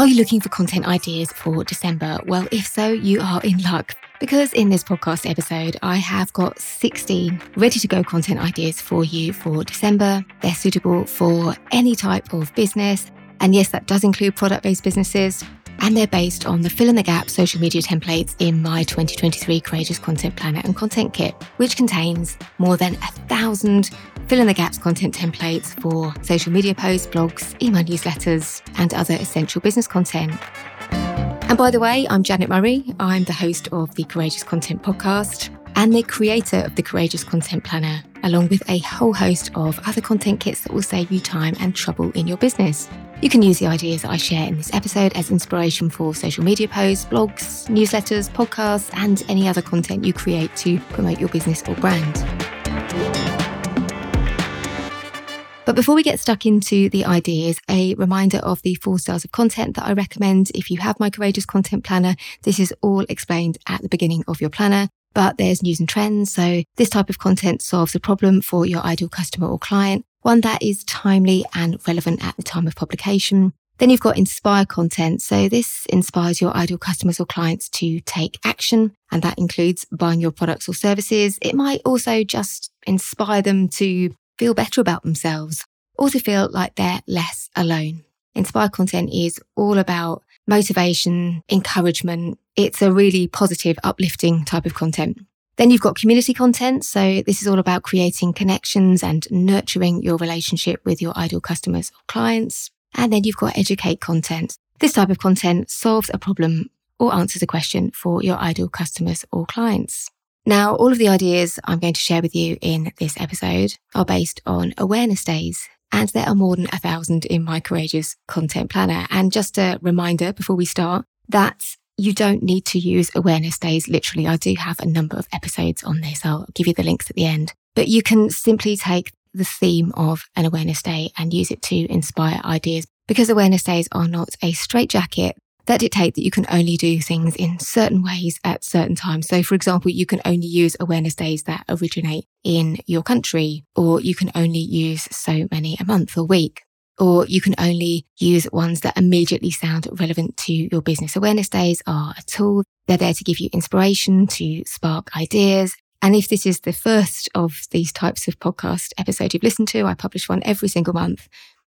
Are you looking for content ideas for December? Well, if so, you are in luck because in this podcast episode, I have got 16 ready to go content ideas for you for December. They're suitable for any type of business. And yes, that does include product based businesses. And they're based on the fill in the gap social media templates in my 2023 Courageous Content Planner and Content Kit, which contains more than a thousand fill in the gaps content templates for social media posts, blogs, email newsletters, and other essential business content. And by the way, I'm Janet Murray. I'm the host of the Courageous Content Podcast and the creator of the Courageous Content Planner, along with a whole host of other content kits that will save you time and trouble in your business. You can use the ideas I share in this episode as inspiration for social media posts, blogs, newsletters, podcasts, and any other content you create to promote your business or brand. But before we get stuck into the ideas, a reminder of the four styles of content that I recommend. If you have my Courageous Content Planner, this is all explained at the beginning of your planner. But there's news and trends. So this type of content solves a problem for your ideal customer or client, one that is timely and relevant at the time of publication. Then you've got inspire content. So this inspires your ideal customers or clients to take action. And that includes buying your products or services. It might also just inspire them to feel better about themselves, or to feel like they're less alone. Inspire content is all about motivation, encouragement. It's a really positive, uplifting type of content. Then you've got community content. So this is all about creating connections and nurturing your relationship with your ideal customers or clients. And then you've got educate content. This type of content solves a problem or answers a question for your ideal customers or clients. Now, all of the ideas I'm going to share with you in this episode are based on awareness days, and there are more than a thousand in my Courageous Content Planner. And just a reminder before we start that you don't need to use awareness days literally. I do have a number of episodes on this. I'll give you the links at the end. But you can simply take the theme of an awareness day and use it to inspire ideas because awareness days are not a straitjacket that dictate that you can only do things in certain ways at certain times. So, for example, you can only use awareness days that originate in your country, or you can only use so many a month or week, or you can only use ones that immediately sound relevant to your business. Awareness days are a tool. They're there to give you inspiration, to spark ideas. And if this is the first of these types of podcast episode you've listened to, I publish one every single month,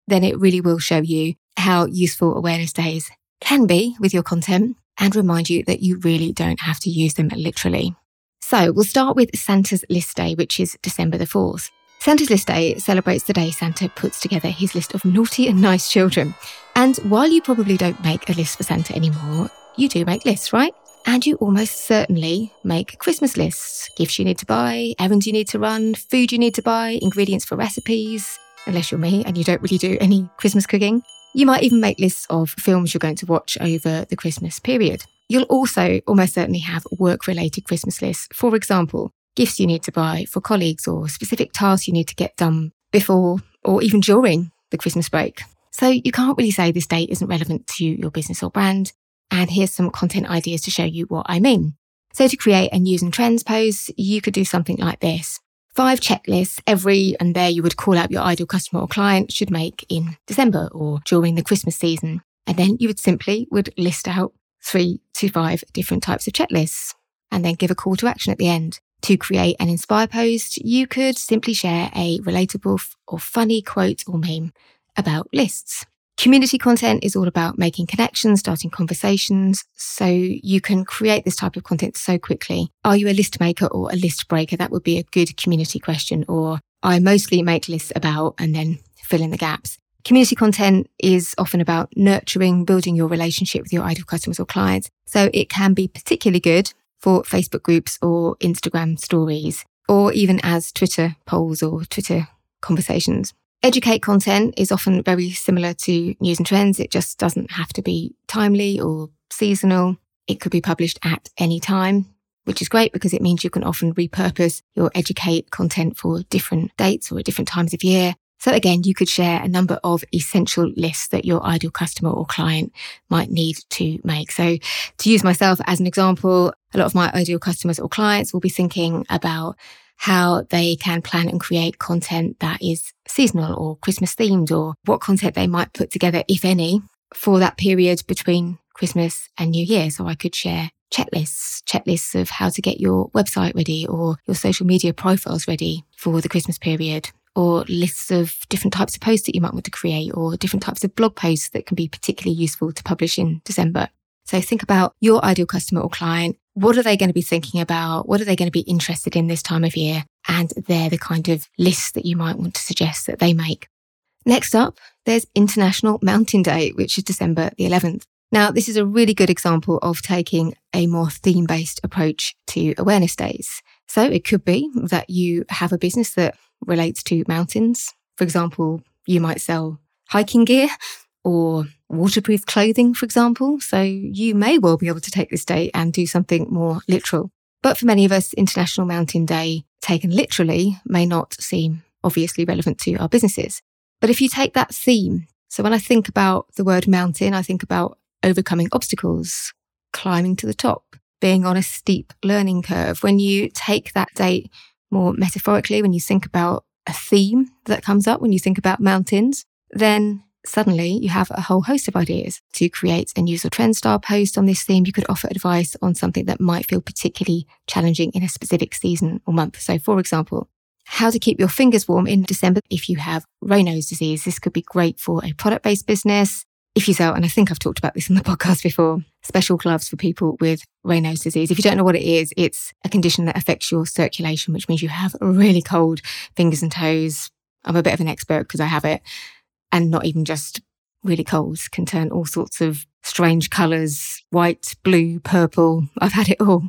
then it really will show you how useful awareness days can be with your content and remind you that you really don't have to use them literally. So we'll start with Santa's List Day, which is December the 4th. Santa's List Day celebrates the day Santa puts together his list of naughty and nice children. And while you probably don't make a list for Santa anymore, you do make lists, right? And you almost certainly make Christmas lists gifts you need to buy, errands you need to run, food you need to buy, ingredients for recipes, unless you're me and you don't really do any Christmas cooking. You might even make lists of films you're going to watch over the Christmas period. You'll also almost certainly have work related Christmas lists. For example, gifts you need to buy for colleagues or specific tasks you need to get done before or even during the Christmas break. So you can't really say this date isn't relevant to your business or brand. And here's some content ideas to show you what I mean. So to create a news and trends post, you could do something like this five checklists every and there you would call out your ideal customer or client should make in December or during the Christmas season. And then you would simply would list out three to five different types of checklists and then give a call to action at the end. To create an inspire post, you could simply share a relatable or funny quote or meme about lists. Community content is all about making connections, starting conversations. So you can create this type of content so quickly. Are you a list maker or a list breaker? That would be a good community question. Or I mostly make lists about and then fill in the gaps. Community content is often about nurturing, building your relationship with your ideal customers or clients. So it can be particularly good for Facebook groups or Instagram stories, or even as Twitter polls or Twitter conversations. Educate content is often very similar to news and trends. It just doesn't have to be timely or seasonal. It could be published at any time, which is great because it means you can often repurpose your educate content for different dates or at different times of year. So again, you could share a number of essential lists that your ideal customer or client might need to make. So to use myself as an example, a lot of my ideal customers or clients will be thinking about how they can plan and create content that is seasonal or Christmas themed or what content they might put together, if any, for that period between Christmas and New Year. So I could share checklists, checklists of how to get your website ready or your social media profiles ready for the Christmas period, or lists of different types of posts that you might want to create, or different types of blog posts that can be particularly useful to publish in December. So think about your ideal customer or client. What are they going to be thinking about? What are they going to be interested in this time of year? And they're the kind of lists that you might want to suggest that they make. Next up, there's International Mountain Day, which is December the 11th. Now, this is a really good example of taking a more theme based approach to awareness days. So it could be that you have a business that relates to mountains. For example, you might sell hiking gear or waterproof clothing, for example. So you may well be able to take this day and do something more literal. But for many of us, International Mountain Day taken literally may not seem obviously relevant to our businesses. But if you take that theme, so when I think about the word mountain, I think about overcoming obstacles, climbing to the top, being on a steep learning curve. When you take that date more metaphorically, when you think about a theme that comes up, when you think about mountains, then suddenly you have a whole host of ideas to create a news or trend star post on this theme. You could offer advice on something that might feel particularly challenging in a specific season or month. So, for example, how to keep your fingers warm in December if you have Raynaud's disease. This could be great for a product based business. If you sell, and I think I've talked about this in the podcast before, special gloves for people with Raynaud's disease. If you don't know what it is, it's a condition that affects your circulation, which means you have really cold fingers and toes. I'm a bit of an expert because I have it. And not even just really colds can turn all sorts of strange colours white, blue, purple. I've had it all.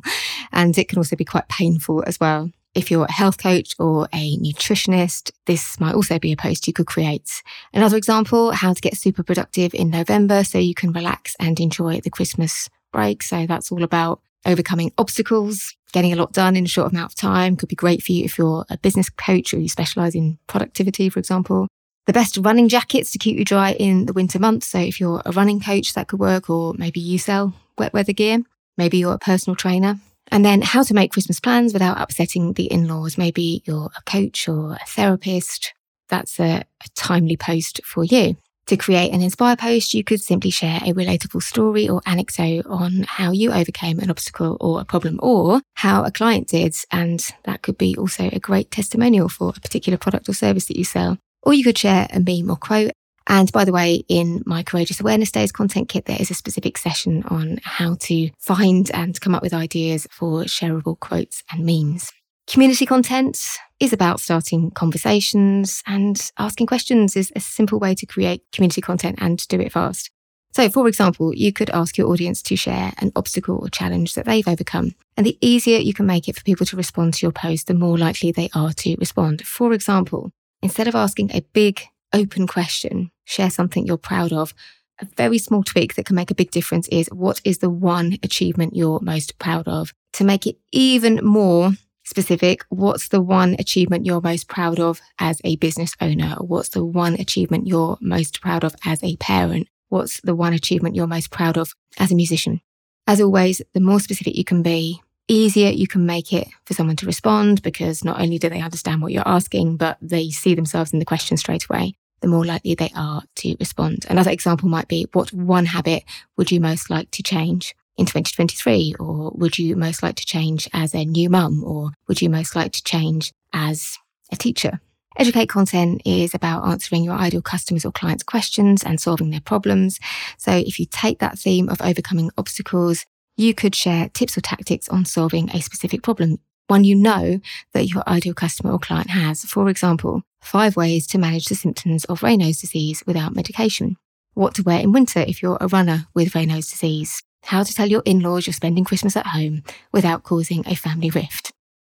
And it can also be quite painful as well. If you're a health coach or a nutritionist, this might also be a post you could create. Another example, how to get super productive in November so you can relax and enjoy the Christmas break. So that's all about overcoming obstacles, getting a lot done in a short amount of time. Could be great for you if you're a business coach or you specialize in productivity, for example. The best running jackets to keep you dry in the winter months. So if you're a running coach, that could work, or maybe you sell wet weather gear. Maybe you're a personal trainer. And then how to make Christmas plans without upsetting the in laws. Maybe you're a coach or a therapist. That's a, a, timely post for you. To create an inspire post, you could simply share a relatable story or anecdote on how you overcame an obstacle or a problem or how a client did. And that could be also a great testimonial for a particular product or service that you sell. Or you could share a meme or quote and by the way, in my Courageous Awareness Days content kit, there is a specific session on how to find and come up with ideas for shareable quotes and memes. Community content is about starting conversations and asking questions is a simple way to create community content and do it fast. So, for example, you could ask your audience to share an obstacle or challenge that they've overcome. And the easier you can make it for people to respond to your post, the more likely they are to respond. For example, instead of asking a big open question, share something you're proud of. A very small tweak that can make a big difference is what is the one achievement you're most proud of? To make it even more specific, what's the one achievement you're most proud of as a business owner? What's the one achievement you're most proud of as a parent? What's the one achievement you're most proud of as a musician? As always, the more specific you can be, easier you can make it for someone to respond because not only do they understand what you're asking, but they see themselves in the question straight away the more likely they are to respond. Another example might be what one habit would you most like to change in 2023? Or would you most like to change as a new mum? Or would you most like to change as a teacher? Educate content is about answering your ideal customers or clients' questions and solving their problems. So if you take that theme of overcoming obstacles, you could share tips or tactics on solving a specific problem one you know that your ideal customer or client has. For example, five ways to manage the symptoms of Raynaud's disease without medication. What to wear in winter if you're a runner with Raynaud's disease. How to tell your in laws you're spending Christmas at home without causing a family rift.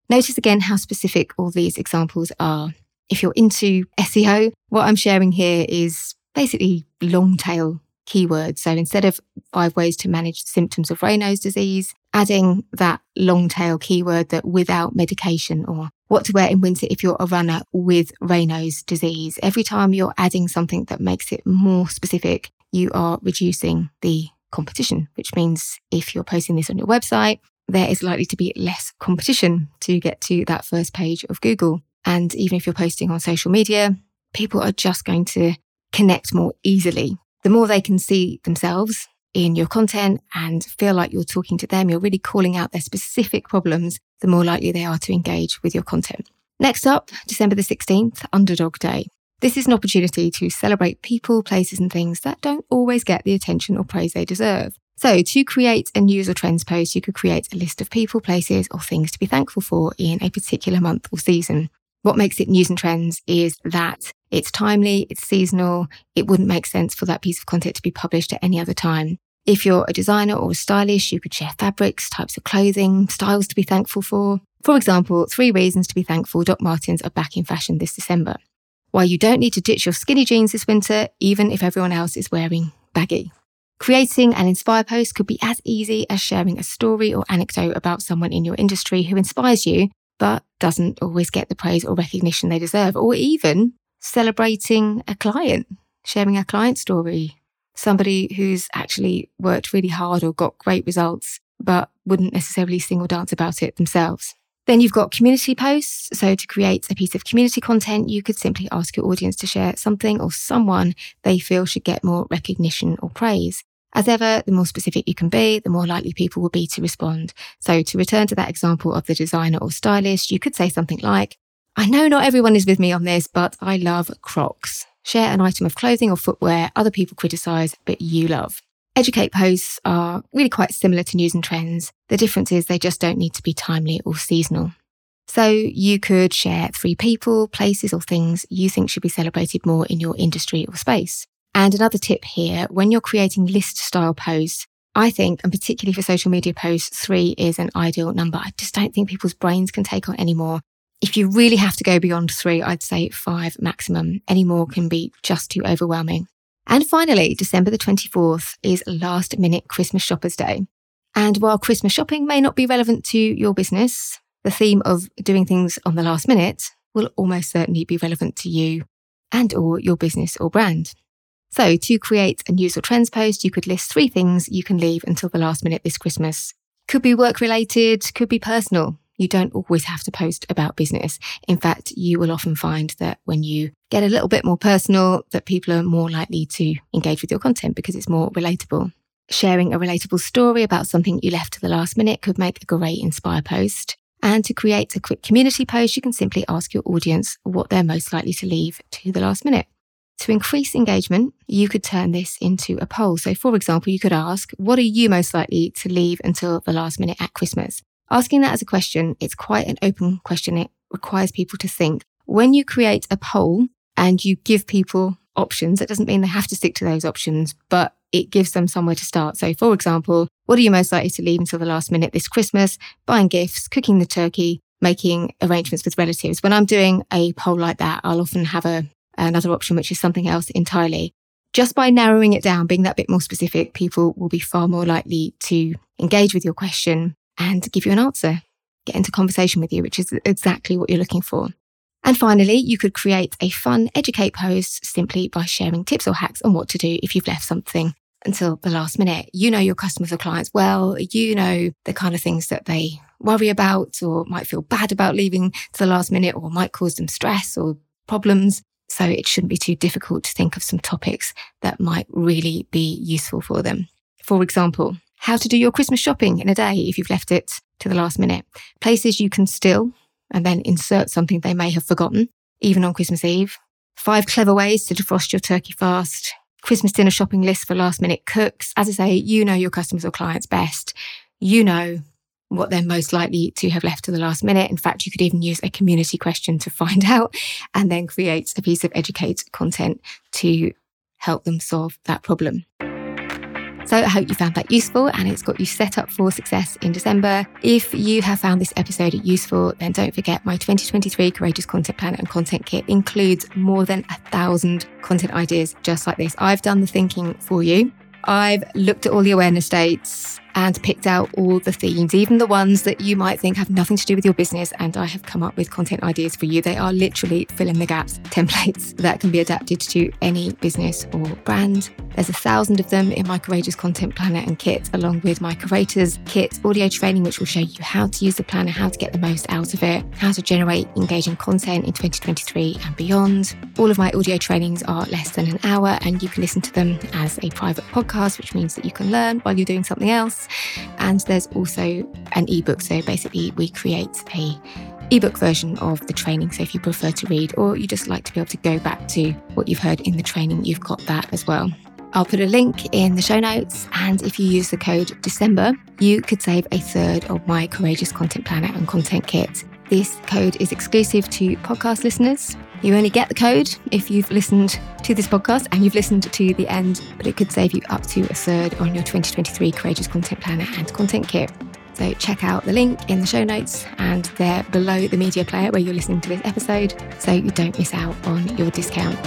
Notice again how specific all these examples are. If you're into SEO, what I'm sharing here is basically long tail keywords. So instead of five ways to manage symptoms of Raynaud's disease, adding that long tail keyword that without medication or what to wear in winter if you're a runner with Raynaud's disease. Every time you're adding something that makes it more specific, you are reducing the competition, which means if you're posting this on your website, there is likely to be less competition to get to that first page of Google. And even if you're posting on social media, people are just going to connect more easily The more they can see themselves in your content and feel like you're talking to them, you're really calling out their specific problems, the more likely they are to engage with your content. Next up, December the 16th, Underdog Day. This is an opportunity to celebrate people, places, and things that don't always get the attention or praise they deserve. So, to create a news or trends post, you could create a list of people, places, or things to be thankful for in a particular month or season. What makes it news and trends is that it's timely, it's seasonal, it wouldn't make sense for that piece of content to be published at any other time. If you're a designer or a stylist, you could share fabrics, types of clothing, styles to be thankful for. For example, three reasons to be thankful Doc Martens are back in fashion this December. Why you don't need to ditch your skinny jeans this winter, even if everyone else is wearing baggy. Creating an inspire post could be as easy as sharing a story or anecdote about someone in your industry who inspires you, but doesn't always get the praise or recognition they deserve, or even celebrating a client, sharing a client story, somebody who's actually worked really hard or got great results, but wouldn't necessarily sing or dance about it themselves. Then you've got community posts. So to create a piece of community content, you could simply ask your audience to share something or someone they feel should get more recognition or praise. As ever, the more specific you can be, the more likely people will be to respond. So to return to that example of the designer or stylist, you could say something like, I know not everyone is with me on this, but I love Crocs. Share an item of clothing or footwear other people criticize, but you love. Educate posts are really quite similar to news and trends. The difference is they just don't need to be timely or seasonal. So you could share three people, places, or things you think should be celebrated more in your industry or space. And another tip here when you're creating list style posts, I think, and particularly for social media posts, three is an ideal number. I just don't think people's brains can take on anymore. If you really have to go beyond three, I'd say five maximum. Any more can be just too overwhelming. And finally, December the 24th is last minute Christmas shoppers day. And while Christmas shopping may not be relevant to your business, the theme of doing things on the last minute will almost certainly be relevant to you and or your business or brand. So to create a news or trends post, you could list three things you can leave until the last minute this Christmas. Could be work related, could be personal. You don't always have to post about business. In fact, you will often find that when you get a little bit more personal, that people are more likely to engage with your content because it's more relatable. Sharing a relatable story about something you left to the last minute could make a great inspire post. And to create a quick community post, you can simply ask your audience what they're most likely to leave to the last minute. To increase engagement, you could turn this into a poll. So, for example, you could ask, What are you most likely to leave until the last minute at Christmas? Asking that as a question, it's quite an open question. It requires people to think. When you create a poll and you give people options, that doesn't mean they have to stick to those options, but it gives them somewhere to start. So, for example, what are you most likely to leave until the last minute this Christmas? Buying gifts, cooking the turkey, making arrangements with relatives. When I'm doing a poll like that, I'll often have a another option, which is something else entirely. Just by narrowing it down, being that bit more specific, people will be far more likely to engage with your question and give you an answer, get into conversation with you, which is exactly what you're looking for. And finally, you could create a fun educate post simply by sharing tips or hacks on what to do if you've left something until the last minute. You know your customers or clients well, you know the kind of things that they worry about or might feel bad about leaving to the last minute or might cause them stress or problems. So it shouldn't be too difficult to think of some topics that might really be useful for them. For example, how to do your Christmas shopping in a day if you've left it to the last minute, places you can still and then insert something they may have forgotten, even on Christmas Eve, five clever ways to defrost your turkey fast, Christmas dinner shopping list for last minute cooks. As I say, you know your customers or clients best. You know what they're most likely to have left to the last minute. In fact, you could even use a community question to find out and then create a piece of educate content to help them solve that problem. So I hope you found that useful and it's got you set up for success in December. If you have found this episode useful, then don't forget my 2023 Courageous Content Plan and Content Kit includes more than a thousand content ideas just like this. I've done the thinking for you. I've looked at all the awareness dates and picked out all the themes, even the ones that you might think have nothing to do with your business. And I have come up with content ideas for you. They are literally fill in the gaps templates that can be adapted to any business or brand. There's a thousand of them in my Courageous Content Planner and Kit, along with my Curators Kit audio training, which will show you how to use the planner, how to get the most out of it, how to generate engaging content in 2023 and beyond. All of my audio trainings are less than an hour, and you can listen to them as a private podcast, which means that you can learn while you're doing something else. And there's also an ebook. So basically, we create a ebook version of the training. So if you prefer to read or you just like to be able to go back to what you've heard in the training, you've got that as well. I'll put a link in the show notes. And if you use the code December, you could save a third of my Courageous Content Planner and Content Kit. This code is exclusive to podcast listeners. You only get the code if you've listened to this podcast and you've listened to the end, but it could save you up to a third on your 2023 Courageous Content Planner and Content Kit. So check out the link in the show notes and they're below the media player where you're listening to this episode so you don't miss out on your discount.